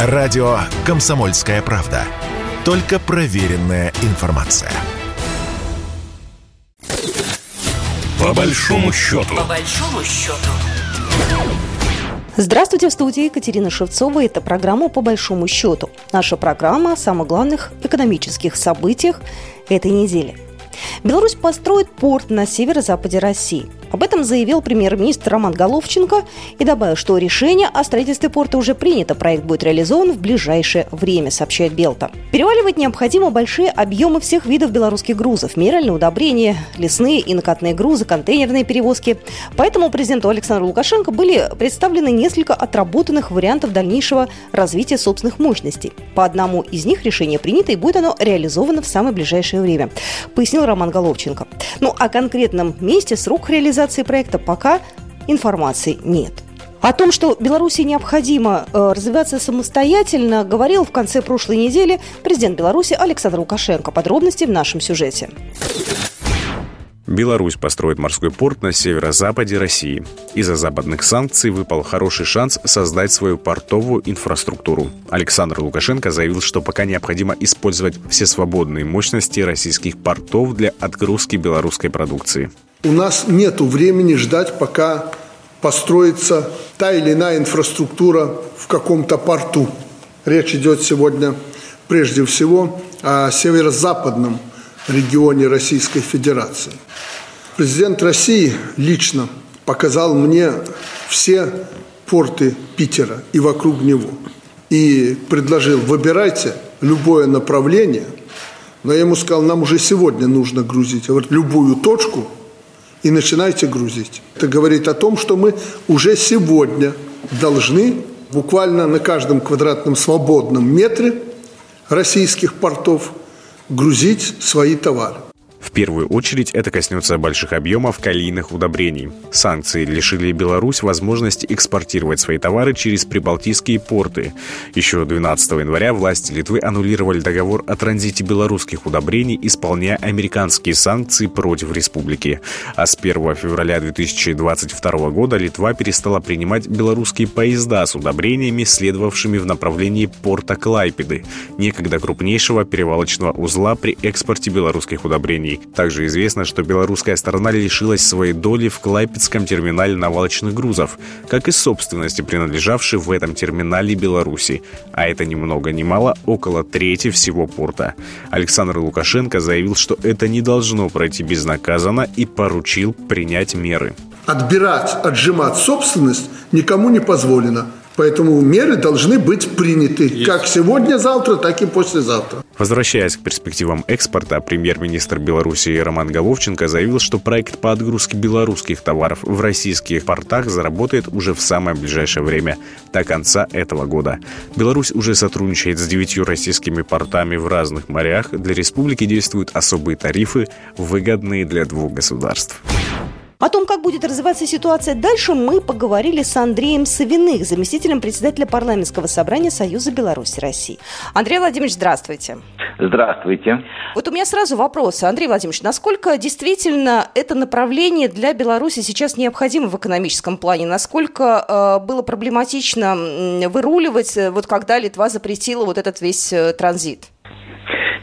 Радио «Комсомольская правда». Только проверенная информация. По большому счету. По большому счету. Здравствуйте, в студии Екатерина Шевцова. Это программа «По большому счету». Наша программа о самых главных экономических событиях этой недели. Беларусь построит порт на северо-западе России – об этом заявил премьер-министр Роман Головченко и добавил, что решение о строительстве порта уже принято. Проект будет реализован в ближайшее время, сообщает Белта. Переваливать необходимо большие объемы всех видов белорусских грузов. Минеральные удобрения, лесные и накатные грузы, контейнерные перевозки. Поэтому президенту Александру Лукашенко были представлены несколько отработанных вариантов дальнейшего развития собственных мощностей. По одному из них решение принято и будет оно реализовано в самое ближайшее время, пояснил Роман Головченко. Ну, о конкретном месте, срок реализации реализации проекта пока информации нет. О том, что Беларуси необходимо э, развиваться самостоятельно, говорил в конце прошлой недели президент Беларуси Александр Лукашенко. Подробности в нашем сюжете. Беларусь построит морской порт на северо-западе России. Из-за западных санкций выпал хороший шанс создать свою портовую инфраструктуру. Александр Лукашенко заявил, что пока необходимо использовать все свободные мощности российских портов для отгрузки белорусской продукции. У нас нет времени ждать, пока построится та или иная инфраструктура в каком-то порту. Речь идет сегодня прежде всего о северо-западном регионе Российской Федерации. Президент России лично показал мне все порты Питера и вокруг него. И предложил, выбирайте любое направление. Но я ему сказал, нам уже сегодня нужно грузить. говорю, любую точку – и начинайте грузить. Это говорит о том, что мы уже сегодня должны буквально на каждом квадратном свободном метре российских портов грузить свои товары. В первую очередь это коснется больших объемов калийных удобрений. Санкции лишили Беларусь возможности экспортировать свои товары через прибалтийские порты. Еще 12 января власти Литвы аннулировали договор о транзите белорусских удобрений, исполняя американские санкции против республики. А с 1 февраля 2022 года Литва перестала принимать белорусские поезда с удобрениями, следовавшими в направлении порта Клайпеды, некогда крупнейшего перевалочного узла при экспорте белорусских удобрений. Также известно, что белорусская сторона лишилась своей доли в Клайпецком терминале навалочных грузов, как и собственности, принадлежавшей в этом терминале Беларуси. А это ни много ни мало около трети всего порта. Александр Лукашенко заявил, что это не должно пройти безнаказанно и поручил принять меры. Отбирать, отжимать собственность никому не позволено. Поэтому меры должны быть приняты Есть. как сегодня, завтра, так и послезавтра. Возвращаясь к перспективам экспорта, премьер-министр Беларуси Роман Головченко заявил, что проект по отгрузке белорусских товаров в российских портах заработает уже в самое ближайшее время, до конца этого года. Беларусь уже сотрудничает с девятью российскими портами в разных морях. Для республики действуют особые тарифы, выгодные для двух государств. О том, как будет развиваться ситуация дальше, мы поговорили с Андреем Савиных, заместителем председателя парламентского собрания Союза Беларуси России. Андрей Владимирович, здравствуйте. Здравствуйте. Вот у меня сразу вопрос. Андрей Владимирович, насколько действительно это направление для Беларуси сейчас необходимо в экономическом плане? Насколько э, было проблематично выруливать, э, вот когда Литва запретила вот этот весь э, транзит?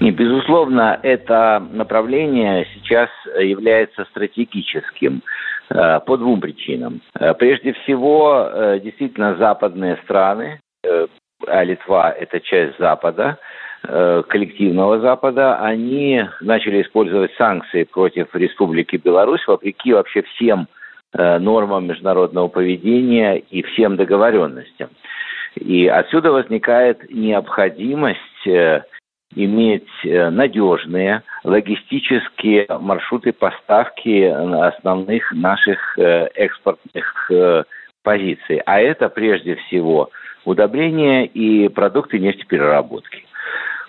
Не, безусловно, это направление сейчас является стратегическим э, по двум причинам. Э, прежде всего, э, действительно, западные страны, а Литва – это часть Запада, коллективного Запада, они начали использовать санкции против Республики Беларусь, вопреки вообще всем нормам международного поведения и всем договоренностям. И отсюда возникает необходимость иметь э, надежные логистические маршруты поставки основных наших э, экспортных э, позиций. А это прежде всего удобрения и продукты нефтепереработки.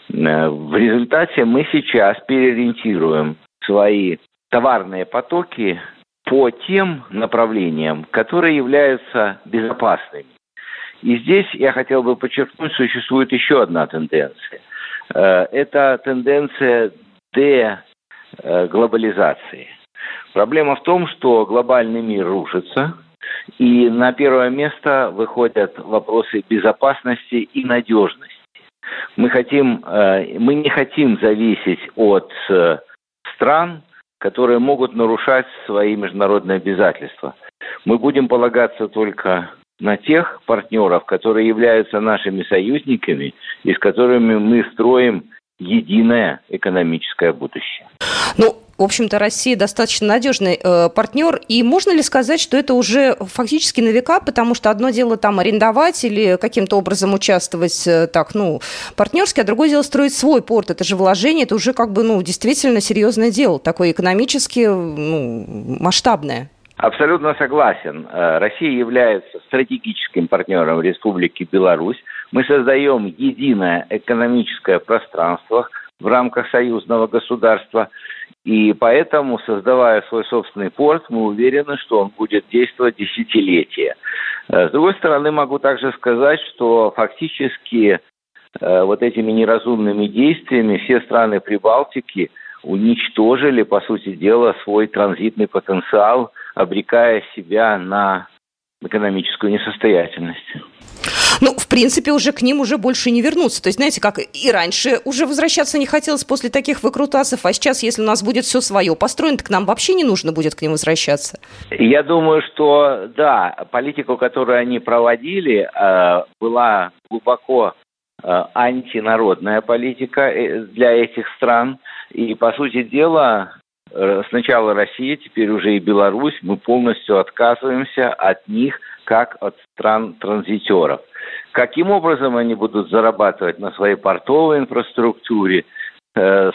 В результате мы сейчас переориентируем свои товарные потоки по тем направлениям, которые являются безопасными. И здесь я хотел бы подчеркнуть, существует еще одна тенденция – Э, это тенденция деглобализации. Проблема в том, что глобальный мир рушится, И на первое место выходят вопросы безопасности и надежности. Мы хотим, э, мы не хотим зависеть от э, стран, которые могут нарушать свои международные обязательства. Мы будем полагаться только на тех партнеров, которые являются нашими союзниками и с которыми мы строим единое экономическое будущее. Ну, в общем-то, Россия достаточно надежный э, партнер. И можно ли сказать, что это уже фактически на века, потому что одно дело там арендовать или каким-то образом участвовать э, так, ну, партнерски, а другое дело строить свой порт. Это же вложение, это уже как бы, ну, действительно серьезное дело, такое экономически, ну, масштабное. Абсолютно согласен. Э, Россия является стратегическим партнером Республики Беларусь. Мы создаем единое экономическое пространство в рамках союзного государства. И поэтому, создавая свой собственный порт, мы уверены, что он будет действовать десятилетия. Э, с другой стороны, могу также сказать, что фактически э, вот этими неразумными действиями все страны Прибалтики уничтожили, по сути дела, свой транзитный потенциал, обрекая себя на экономическую несостоятельность. Ну, в принципе, уже к ним уже больше не вернуться. То есть, знаете, как и раньше уже возвращаться не хотелось после таких выкрутасов, а сейчас, если у нас будет все свое построено, так нам вообще не нужно будет к ним возвращаться. Я думаю, что да, политику, которую они проводили, э, была глубоко э, антинародная политика э, для этих стран. И, по сути дела, сначала Россия, теперь уже и Беларусь, мы полностью отказываемся от них как от стран-транзитеров. Каким образом они будут зарабатывать на своей портовой инфраструктуре, э,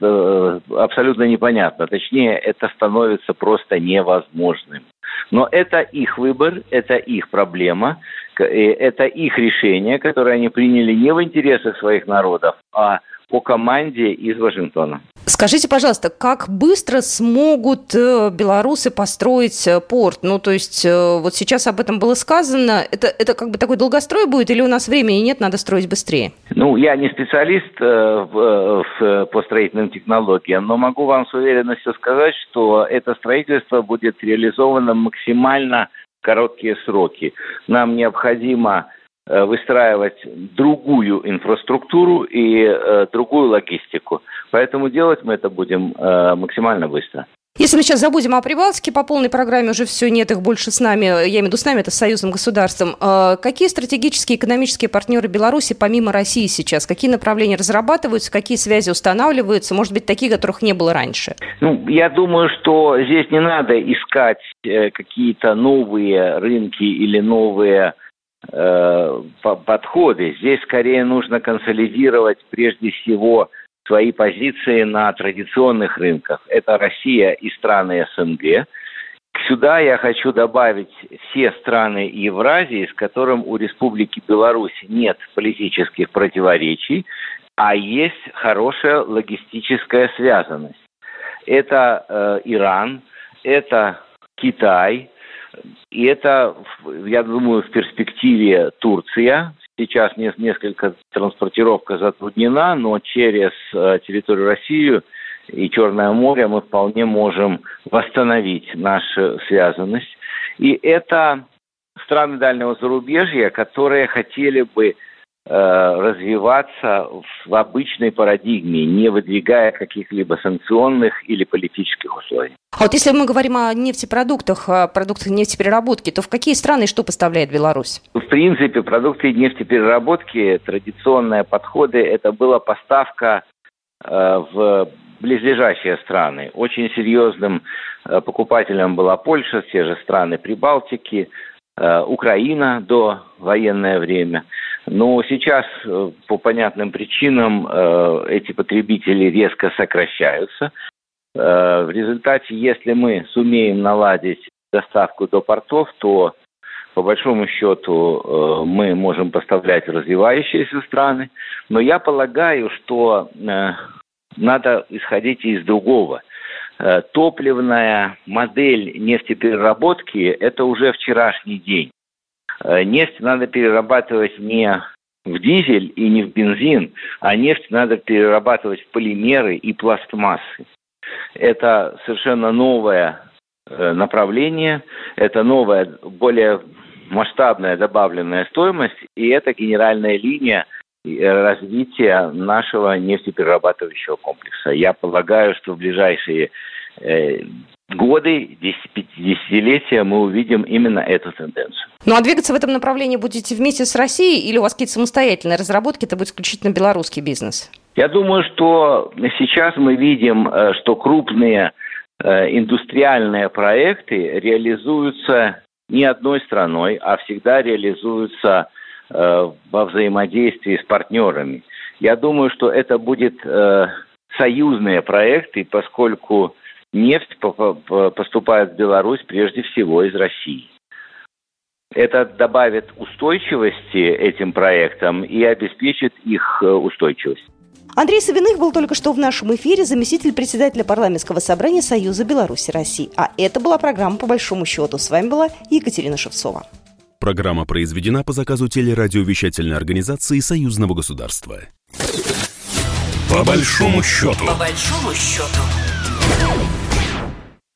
э, абсолютно непонятно. Точнее, это становится просто невозможным. Но это их выбор, это их проблема, это их решение, которое они приняли не в интересах своих народов, а по команде из Вашингтона. Скажите, пожалуйста, как быстро смогут э, белорусы построить э, порт? Ну, то есть, э, вот сейчас об этом было сказано. Это, это как бы такой долгострой будет или у нас времени нет, надо строить быстрее? Ну, я не специалист в, в, по строительным технологиям, но могу вам с уверенностью сказать, что это строительство будет реализовано максимально короткие сроки. Нам необходимо Э, выстраивать другую инфраструктуру и э, другую логистику. Поэтому делать мы это будем э, максимально быстро. Если мы сейчас забудем о Прибалтике, по полной программе уже все, нет их больше с нами, я имею в виду с нами, это с союзным государством. Э, какие стратегические экономические партнеры Беларуси помимо России сейчас? Какие направления разрабатываются, какие связи устанавливаются? Может быть, такие, которых не было раньше? Ну, я думаю, что здесь не надо искать э, какие-то новые рынки или новые э, подходы. Здесь скорее нужно консолидировать прежде всего свои позиции на традиционных рынках. Это Россия и страны СНГ. Сюда я хочу добавить все страны Евразии, с которым у Республики Беларусь нет политических противоречий, а есть хорошая логистическая связанность. Это э, Иран, это Китай, и это, я думаю, в перспективе Турция. Сейчас несколько транспортировка затруднена, но через э, территорию России и Черное море мы вполне можем восстановить нашу связанность. И это страны дальнего зарубежья, которые хотели бы развиваться в обычной парадигме, не выдвигая каких-либо санкционных или политических условий. А вот если мы говорим о нефтепродуктах, о продуктах нефтепереработки, то в какие страны что поставляет Беларусь? В принципе, продукты нефтепереработки, традиционные подходы, это была поставка э, в близлежащие страны. Очень серьезным э, покупателем была Польша, те же страны Прибалтики, э, Украина до военное время – но сейчас э, по понятным причинам э, эти потребители резко сокращаются. Э, в результате, если мы сумеем наладить доставку до портов, то по большому счету мы можем поставлять развивающиеся страны. Но я полагаю, что надо исходить из другого. Топливная модель нефтепереработки – это уже вчерашний день. Э, нефть надо перерабатывать не в дизель и не в бензин, а нефть надо перерабатывать в полимеры и пластмассы. Это совершенно новая направление, это новая, более масштабная добавленная стоимость, и это генеральная линия развития нашего нефтеперерабатывающего комплекса. Я полагаю, что в ближайшие э, годы, десятилетия мы увидим именно эту тенденцию. Ну а двигаться в этом направлении будете вместе с Россией или у вас какие-то самостоятельные разработки, это будет исключительно белорусский бизнес? Я думаю, что сейчас мы видим, э, что крупные э, индустриальные проекты реализуются не одной страной, а всегда реализуются э, во взаимодействии с партнерами. Я думаю, что это будет союзные проекты, поскольку нефть поступает в Беларусь прежде всего из России. Это добавит устойчивости этим проектам и обеспечит их устойчивость. Андрей Савиных был только что в нашем эфире заместитель председателя парламентского собрания Союза Беларуси России. А это была программа «По большому счету». С вами была Екатерина Шевцова. Программа произведена по заказу телерадиовещательной организации Союзного государства. По большому счету. По большому счету.